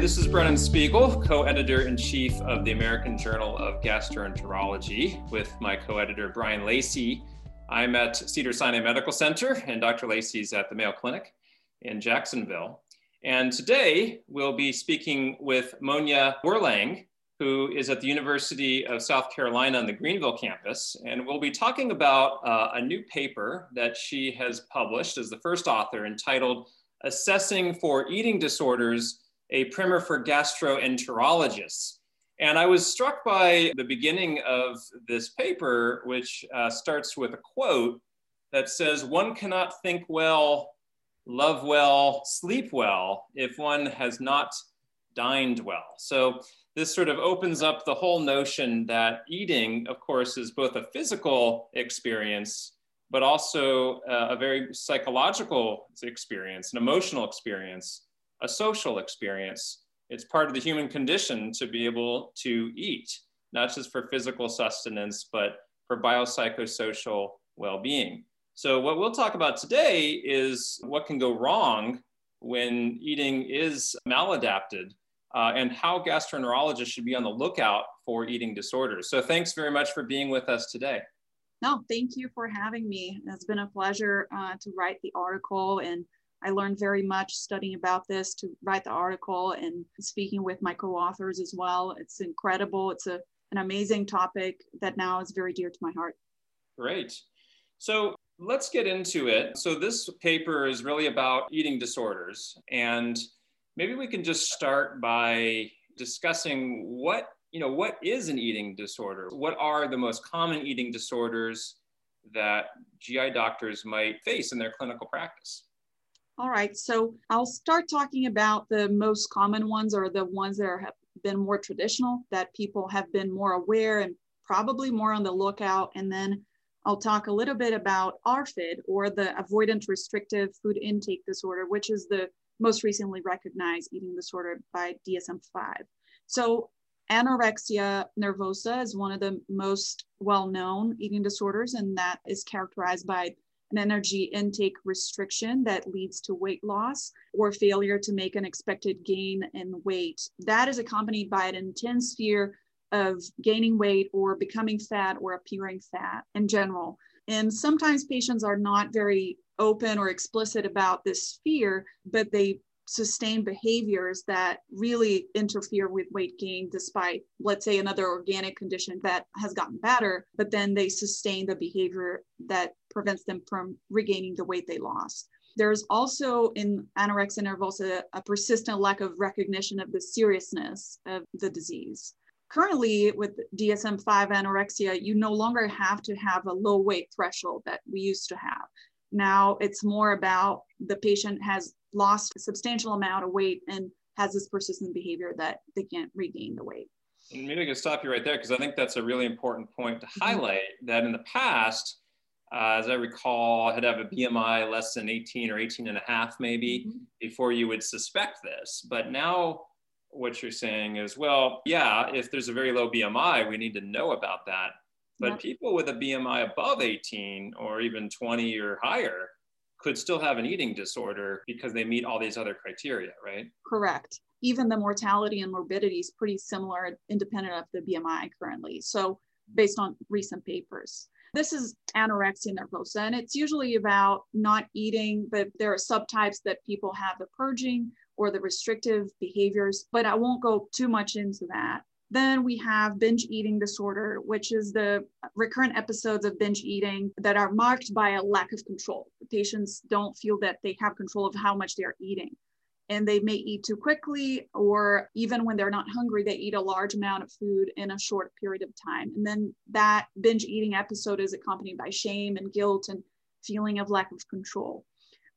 this is Brennan Spiegel, co editor in chief of the American Journal of Gastroenterology, with my co editor Brian Lacy. I'm at Cedars-Sinai Medical Center, and Dr. Lacy's at the Mayo Clinic in Jacksonville. And today we'll be speaking with Monia Werlang, who is at the University of South Carolina on the Greenville campus. And we'll be talking about uh, a new paper that she has published as the first author entitled Assessing for Eating Disorders, a primer for gastroenterologists. And I was struck by the beginning of this paper, which uh, starts with a quote that says, One cannot think well, love well, sleep well if one has not dined well. So this sort of opens up the whole notion that eating, of course, is both a physical experience, but also uh, a very psychological experience, an emotional experience, a social experience. It's part of the human condition to be able to eat, not just for physical sustenance, but for biopsychosocial well being. So, what we'll talk about today is what can go wrong when eating is maladapted uh, and how gastroenterologists should be on the lookout for eating disorders. So thanks very much for being with us today. No, thank you for having me. It's been a pleasure uh, to write the article and I learned very much studying about this to write the article and speaking with my co-authors as well. It's incredible. It's a, an amazing topic that now is very dear to my heart. Great. So let's get into it. So this paper is really about eating disorders and maybe we can just start by discussing what you know what is an eating disorder what are the most common eating disorders that gi doctors might face in their clinical practice all right so i'll start talking about the most common ones or the ones that have been more traditional that people have been more aware and probably more on the lookout and then I'll talk a little bit about ARFID or the avoidant restrictive food intake disorder, which is the most recently recognized eating disorder by DSM-5. So anorexia nervosa is one of the most well-known eating disorders, and that is characterized by an energy intake restriction that leads to weight loss or failure to make an expected gain in weight. That is accompanied by an intense fear of gaining weight or becoming fat or appearing fat in general. And sometimes patients are not very open or explicit about this fear, but they sustain behaviors that really interfere with weight gain despite let's say another organic condition that has gotten better but then they sustain the behavior that prevents them from regaining the weight they lost there's also in anorexia nervosa a persistent lack of recognition of the seriousness of the disease currently with dsm-5 anorexia you no longer have to have a low weight threshold that we used to have now it's more about the patient has lost a substantial amount of weight and has this persistent behavior that they can't regain the weight. And maybe I can stop you right there because I think that's a really important point to mm-hmm. highlight that in the past, uh, as I recall, I had to have a BMI less than 18 or 18 and a half maybe mm-hmm. before you would suspect this. But now what you're saying is, well, yeah, if there's a very low BMI, we need to know about that. But people with a BMI above 18 or even 20 or higher could still have an eating disorder because they meet all these other criteria, right? Correct. Even the mortality and morbidity is pretty similar, independent of the BMI currently. So, based on recent papers. This is anorexia nervosa, and it's usually about not eating, but there are subtypes that people have the purging or the restrictive behaviors, but I won't go too much into that. Then we have binge eating disorder, which is the recurrent episodes of binge eating that are marked by a lack of control. The patients don't feel that they have control of how much they're eating. And they may eat too quickly, or even when they're not hungry, they eat a large amount of food in a short period of time. And then that binge eating episode is accompanied by shame and guilt and feeling of lack of control.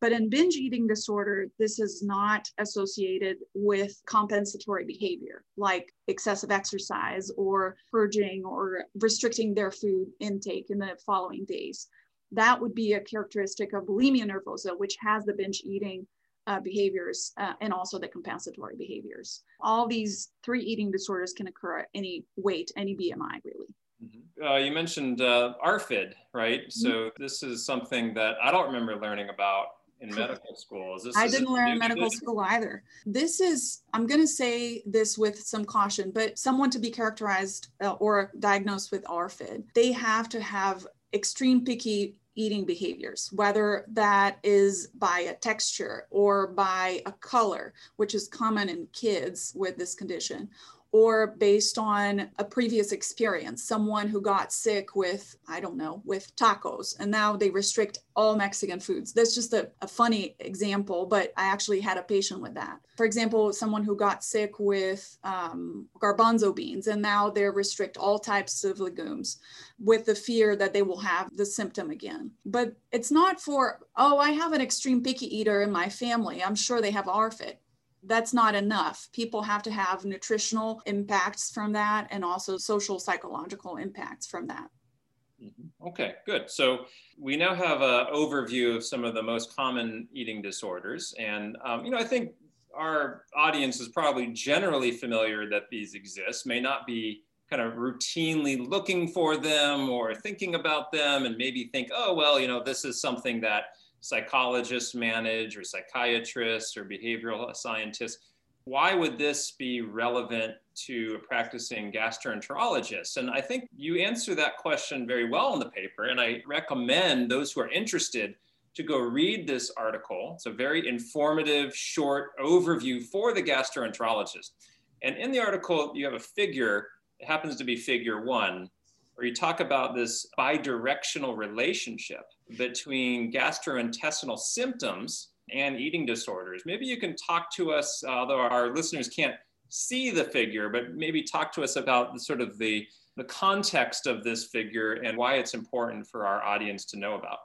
But in binge eating disorder, this is not associated with compensatory behavior like excessive exercise or purging or restricting their food intake in the following days. That would be a characteristic of bulimia nervosa, which has the binge eating uh, behaviors uh, and also the compensatory behaviors. All these three eating disorders can occur at any weight, any BMI, really. Mm-hmm. Uh, you mentioned uh, ARFID, right? Mm-hmm. So this is something that I don't remember learning about in medical school. This, I didn't learn in medical school either. This is, I'm going to say this with some caution, but someone to be characterized uh, or diagnosed with ARFID, they have to have extreme picky eating behaviors, whether that is by a texture or by a color, which is common in kids with this condition, or based on a previous experience, someone who got sick with, I don't know, with tacos, and now they restrict all Mexican foods. That's just a, a, funny example, but I actually had a patient with that. For example, someone who got sick with um, garbanzo beans, and now they restrict all types of legumes with the fear that they will have the symptom again. But it's not for, oh, I have an extreme picky eater in my family. I'm sure they have ARFID that's not enough. People have to have nutritional impacts from that and also social psychological impacts from that. Mm-hmm. Okay, good. So we now have an overview of some of the most common eating disorders. And, um, you know, I think our audience is probably generally familiar that these exist, may not be kind of routinely looking for them or thinking about them and maybe think, oh, well, you know, this is something that psychologists manage or psychiatrists or behavioral scientists. Why would this be relevant to a practicing gastroenterologist? And I think you answer that question very well in the paper. And I recommend those who are interested to go read this article. It's a very informative, short overview for the gastroenterologist. And in the article, you have a figure, it happens to be figure one, where you talk about this bidirectional relationship between gastrointestinal symptoms and eating disorders. Maybe you can talk to us, although our listeners can't see the figure, but maybe talk to us about the, sort of the, the context of this figure and why it's important for our audience to know about.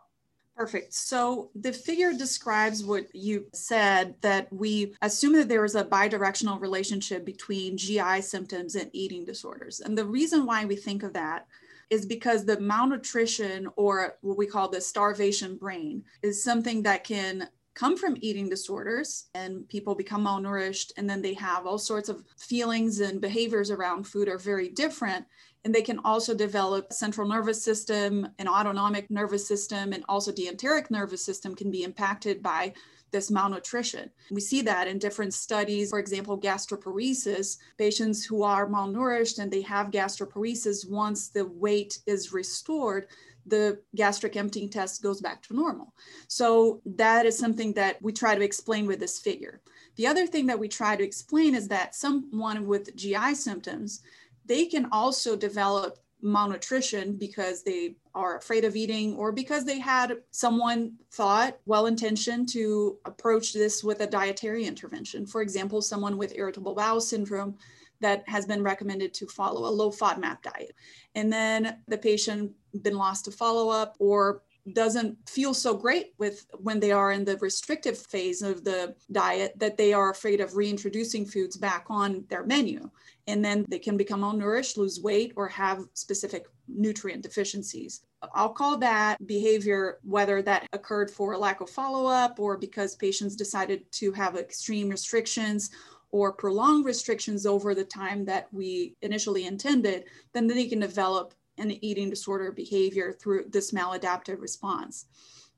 Perfect. So the figure describes what you said that we assume that there is a bidirectional relationship between GI symptoms and eating disorders. And the reason why we think of that is because the malnutrition or what we call the starvation brain is something that can come from eating disorders and people become malnourished and then they have all sorts of feelings and behaviors around food are very different. And they can also develop central nervous system and autonomic nervous system and also the enteric nervous system can be impacted by this malnutrition. We see that in different studies. For example, gastroparesis, patients who are malnourished and they have gastroparesis, once the weight is restored, the gastric emptying test goes back to normal. So that is something that we try to explain with this figure. The other thing that we try to explain is that someone with GI symptoms, they can also develop malnutrition because they are afraid of eating or because they had someone thought well intentioned to approach this with a dietary intervention for example someone with irritable bowel syndrome that has been recommended to follow a low FODMAP diet. And then the patient been lost to follow up or doesn't feel so great with when they are in the restrictive phase of the diet that they are afraid of reintroducing foods back on their menu. And then they can become malnourished lose weight or have specific nutrient deficiencies. I'll call that behavior whether that occurred for a lack of follow-up or because patients decided to have extreme restrictions or prolonged restrictions over the time that we initially intended, then they can develop an eating disorder behavior through this maladaptive response.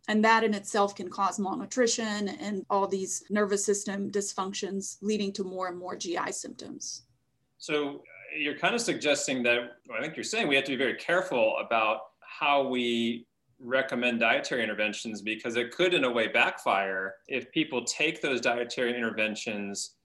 And that in itself can cause malnutrition and all these nervous system dysfunctions, leading to more and more GI symptoms. So you're kind of suggesting that, I think you're saying we have to be very careful about how we recommend dietary interventions because it could, in a way, backfire if people take those dietary interventions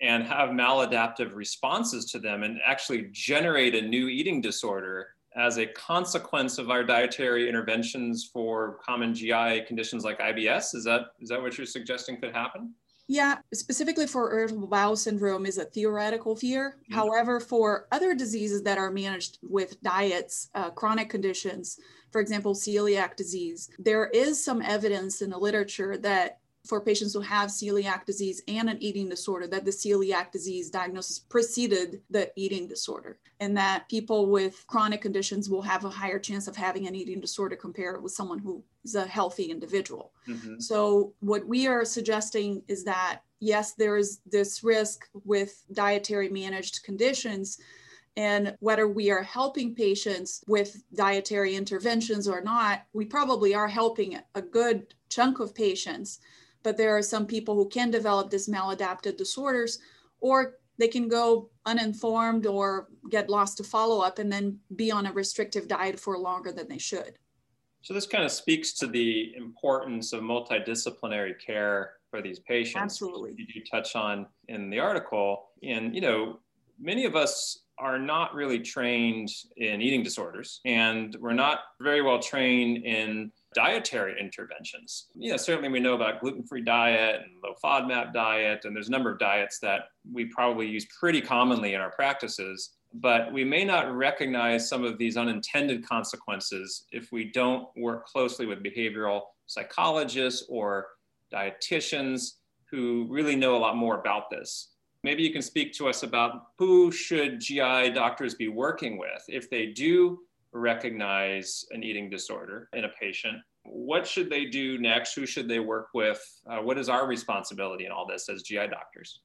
and have maladaptive responses to them and actually generate a new eating disorder as a consequence of our dietary interventions for common GI conditions like IBS? Is that is that what you're suggesting could happen? Yeah, specifically for irritable bowel syndrome is a theoretical fear. Mm-hmm. However, for other diseases that are managed with diets, uh, chronic conditions, for example, celiac disease, there is some evidence in the literature that for patients who have celiac disease and an eating disorder that the celiac disease diagnosis preceded the eating disorder and that people with chronic conditions will have a higher chance of having an eating disorder compared with someone who is a healthy individual mm-hmm. so what we are suggesting is that yes there is this risk with dietary managed conditions and whether we are helping patients with dietary interventions or not, we probably are helping a good chunk of patients, but there are some people who can develop these maladaptive disorders, or they can go uninformed or get lost to follow up and then be on a restrictive diet for longer than they should. So this kind of speaks to the importance of multidisciplinary care for these patients. Absolutely. You touch on in the article. And, you know, many of us are not really trained in eating disorders and we're not very well trained in dietary interventions. You know, certainly we know about gluten-free diet and low FODMAP diet, and there's a number of diets that we probably use pretty commonly in our practices but we may not recognize some of these unintended consequences if we don't work closely with behavioral psychologists or dietitians who really know a lot more about this. Maybe you can speak to us about who should GI doctors be working with if they do recognize an eating disorder in a patient. What should they do next? Who should they work with? Uh, what is our responsibility in all this as GI doctors?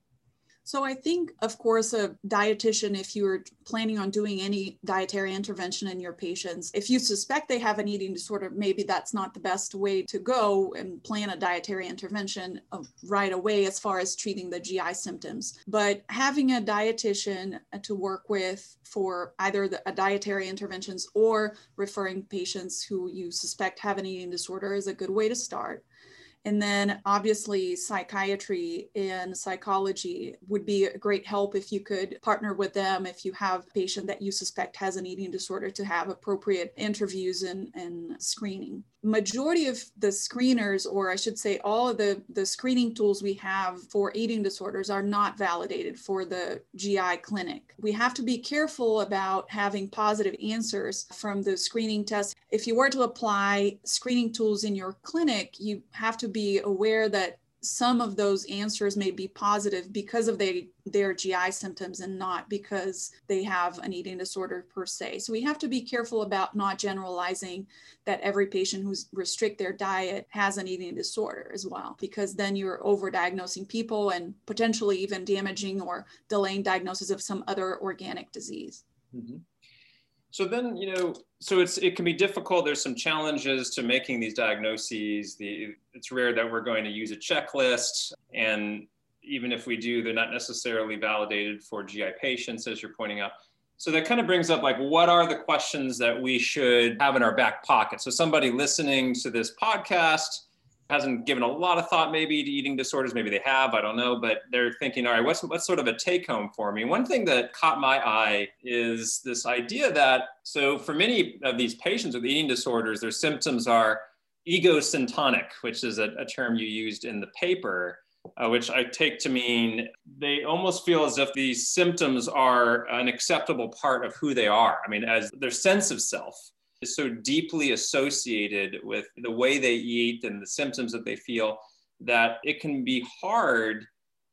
So I think, of course, a dietitian, if you're planning on doing any dietary intervention in your patients, if you suspect they have an eating disorder, maybe that's not the best way to go and plan a dietary intervention uh, right away as far as treating the GI symptoms. But having a dietitian to work with for either the, a dietary interventions or referring patients who you suspect have an eating disorder is a good way to start. And then obviously psychiatry and psychology would be a great help if you could partner with them if you have a patient that you suspect has an eating disorder to have appropriate interviews and, and screening majority of the screeners, or I should say all of the, the screening tools we have for eating disorders are not validated for the GI clinic. We have to be careful about having positive answers from the screening test. If you were to apply screening tools in your clinic, you have to be aware that some of those answers may be positive because of their GI symptoms and not because they have an eating disorder per se. So we have to be careful about not generalizing that every patient who's restrict their diet has an eating disorder as well, because then you're overdiagnosing people and potentially even damaging or delaying diagnosis of some other organic disease. Mm-hmm. So then, you know, so it's it can be difficult. There's some challenges to making these diagnoses. The it's rare that we're going to use a checklist, and even if we do, they're not necessarily validated for GI patients, as you're pointing out. So that kind of brings up like, what are the questions that we should have in our back pocket? So somebody listening to this podcast hasn't given a lot of thought maybe to eating disorders. Maybe they have, I don't know, but they're thinking, all right, what's, what's sort of a take home for me? One thing that caught my eye is this idea that, so for many of these patients with eating disorders, their symptoms are egosyntonic, which is a, a term you used in the paper. Uh, which I take to mean they almost feel as if these symptoms are an acceptable part of who they are. I mean, as their sense of self is so deeply associated with the way they eat and the symptoms that they feel that it can be hard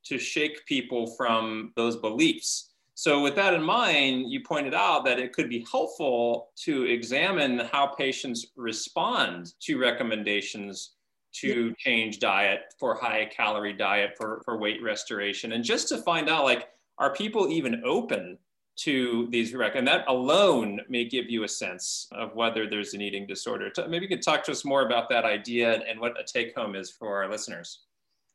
to shake people from those beliefs. So, with that in mind, you pointed out that it could be helpful to examine how patients respond to recommendations to change diet for high calorie diet for, for weight restoration and just to find out like are people even open to these rec and that alone may give you a sense of whether there's an eating disorder. Maybe you could talk to us more about that idea and what a take home is for our listeners.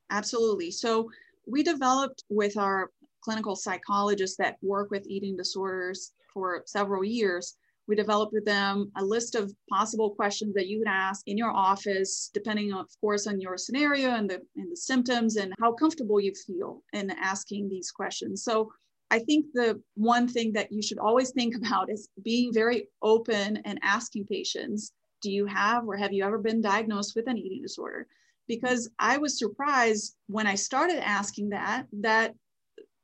Absolutely. So we developed with our clinical psychologists that work with eating disorders for several years we developed with them a list of possible questions that you would ask in your office depending of course on your scenario and the and the symptoms and how comfortable you feel in asking these questions. So I think the one thing that you should always think about is being very open and asking patients, do you have or have you ever been diagnosed with an eating disorder? Because I was surprised when I started asking that, that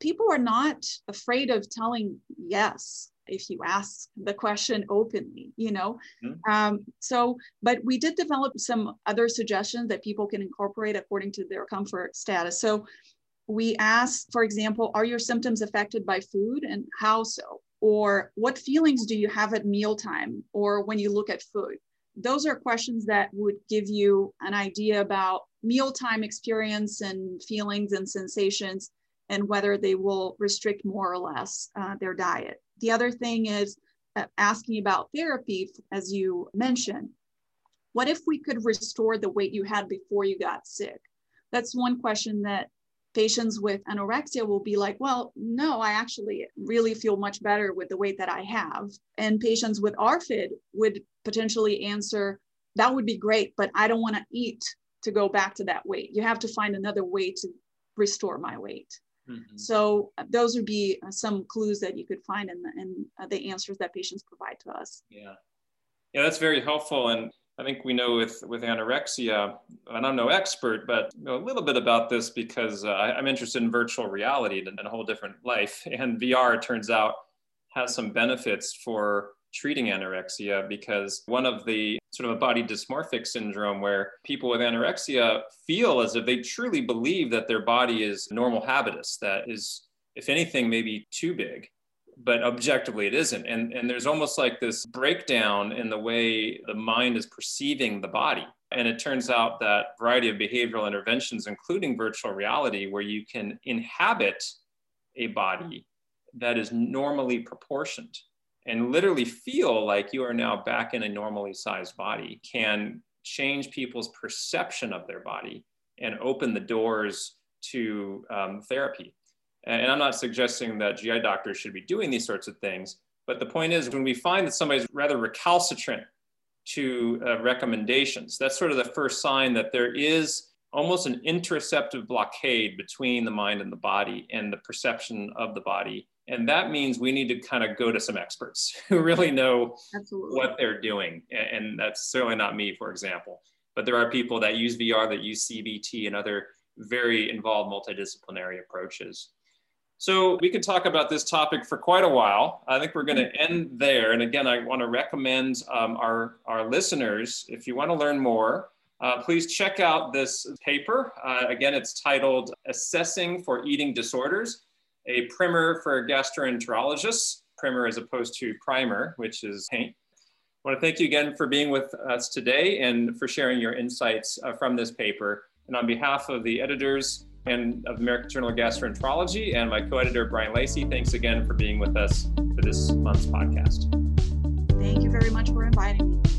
people are not afraid of telling yes if you ask the question openly you know mm-hmm. um, so but we did develop some other suggestions that people can incorporate according to their comfort status so we ask, for example, are your symptoms affected by food and how so? Or what feelings do you have at mealtime or when you look at food? Those are questions that would give you an idea about mealtime experience and feelings and sensations and whether they will restrict more or less uh, their diet. The other thing is uh, asking about therapy, as you mentioned. what if we could restore the weight you had before you got sick? That's one question that patients with anorexia will be like, well, no, I actually really feel much better with the weight that I have. And patients with ARFID would potentially answer, that would be great, but I don't want to eat to go back to that weight. You have to find another way to restore my weight. Mm-hmm. So uh, those would be uh, some clues that you could find in the, in uh, the answers that patients provide to us. Yeah, yeah, that's very helpful. And I think we know with with anorexia, and I'm no expert, but know a little bit about this because uh, I'm interested in virtual reality and a whole different life. And VR, turns out, has some benefits for treating anorexia because one of the sort of a body dysmorphic syndrome where people with anorexia feel as if they truly believe that their body is normal habitus, that is, if anything, maybe too big but objectively it isn't. And, and there's almost like this breakdown in the way the mind is perceiving the body. And it turns out that variety of behavioral interventions, including virtual reality, where you can inhabit a body that is normally proportioned and literally feel like you are now back in a normally sized body, can change people's perception of their body and open the doors to um, therapy. And I'm not suggesting that GI doctors should be doing these sorts of things, but the point is when we find that somebody's rather recalcitrant to uh, recommendations, that's sort of the first sign that there is almost an interceptive blockade between the mind and the body and the perception of the body. And that means we need to kind of go to some experts who really know Absolutely. what they're doing. And that's certainly not me, for example. But there are people that use VR, that use CBT, and other very involved multidisciplinary approaches. So we could talk about this topic for quite a while. I think we're going to end there. And again, I want to recommend um, our, our listeners, if you want to learn more, uh, please check out this paper. Uh, again, it's titled Assessing for Eating Disorders, a primer for gastroenterologists, primer as opposed to primer, which is paint. I want to thank you again for being with us today and for sharing your insights uh, from this paper. And on behalf of the editors, and of American Journal of Gastroenterology, and my co editor, Brian Lacy. Thanks again for being with us for this month's podcast. Thank you very much for inviting me.